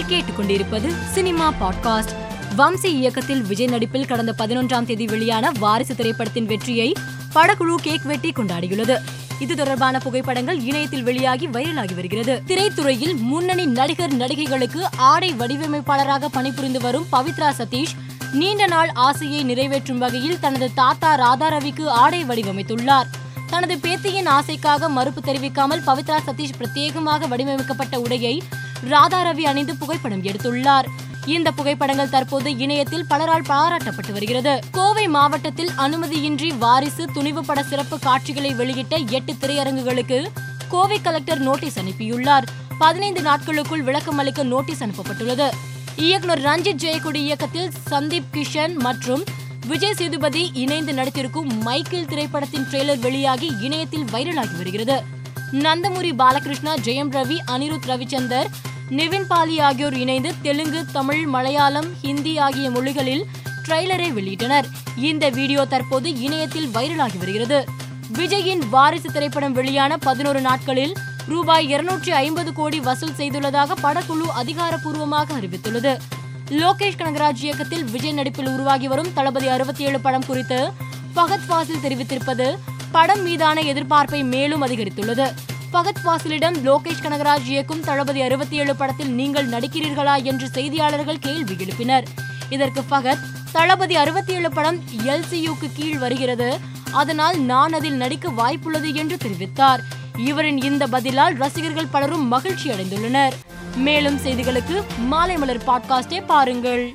நீங்கள் கேட்டுக்கொண்டிருப்பது cinema podcast. Vamsi இயக்கத்தில் விஜய் நடிப்பில் கடந்த பதினொன்றாம் தேதி வெளியான வாரிசு திரைப்படத்தின் வெற்றியை படக்குழு கேக் வெட்டி கொண்டாடியுள்ளது. இது தொடர்பான புகைப்படங்கள் இணையத்தில் வெளியாகி வைரலாகி வருகிறது. திரைத்துறையில் முன்னணி நடிகர் நடிகைகளுக்கு ஆடை வடிவமைப்பாளராக பணிபுரிந்து வரும் பவித்ரா சதீஷ் நீண்ட நாள் ஆசையை நிறைவேற்றும் வகையில் தனது தாத்தா ராதாரவிக்கு ஆடை வடிவமைத்துள்ளார். தனது பேத்தியின் ஆசைக்காக மறுப்பு தெரிவிக்காமல் பவித்ரா சதீஷ் பிரத்யேகமாக வடிவமைக்கப்பட்ட உடையை ராதாரவி அணிந்து புகைப்படம் எடுத்துள்ளார். இந்த புகைப்படங்கள் தற்போது இணையத்தில் பலரால் பாராட்டப்பட்டு வருகிறது. கோவை மாவட்டத்தில் அனுமதியின்றி வாரிசு துணிவு பட சிறப்பு காட்சிகளை வெளியிட்ட எட்டு திரையரங்குகளுக்கு கோவை கலெக்டர் நோட்டீஸ் அனுப்பியுள்ளார். பதினைந்து நாட்களுக்குள் விளக்கம் அளிக்க நோட்டீஸ் அனுப்பப்பட்டுள்ளது. இயக்குனர் ரஞ்சித் ஜெயக்குடி இயக்கத்தில் சந்தீப் கிஷன் மற்றும் விஜய் சேதுபதி இணைந்து நடித்திருக்கும் மைக்கேல் திரைப்படத்தின் ட்ரெய்லர் வெளியாகி இணையத்தில் வைரலாகி வருகிறது. நந்தமுரி பாலகிருஷ்ணா ஜெயம் ரவி அனிருத் ரவிச்சந்தர் நிவின் பாலி ஆகியோர் இணைந்து தெலுங்கு தமிழ் மலையாளம் ஹிந்தி ஆகிய மொழிகளில் ட்ரெய்லரை வெளியிட்டனர். இந்த வீடியோ தற்போது இணையத்தில் வைரலாகி வருகிறது. விஜயின் வாரிசு திரைப்படம் வெளியான பதினோரு நாட்களில் ரூபாய் இருநூற்றி ஐம்பது கோடி வசூல் செய்துள்ளதாக படக்குழு அதிகாரப்பூர்வமாக அறிவித்துள்ளது. லோகேஷ் கனகராஜ் இயக்கத்தில் விஜய் நடிப்பில் உருவாகி வரும் தளபதி அறுபத்தி ஏழு படம் குறித்து ஃபகத் ஃபாசில் தெரிவித்திருப்பது படம் மீதான எதிர்பார்ப்பை மேலும் அதிகரித்துள்ளது. ஃபகத் ஃபாசிலிடம் லோகேஷ் கனகராஜ் இயக்கும் தளபதி அறுபத்தி ஏழு படத்தில் நீங்கள் நடிக்கிறீர்களா என்று செய்தியாளர்கள் கேள்வி எழுப்பினர். இதற்கு ஃபகத் தளபதி அறுபத்தி ஏழு படம் எல்சியுக்கு கீழ் வருகிறது. அதனால் நான் அதில் நடிக்க வாய்ப்புள்ளது என்று தெரிவித்தார். இவரின் இந்த பதிலால் ரசிகர்கள் பலரும் மகிழ்ச்சி அடைந்துள்ளனர் மேலும் செய்திகளுக்கு மாலை மலர் பாட்காஸ்டே பாருங்கள்.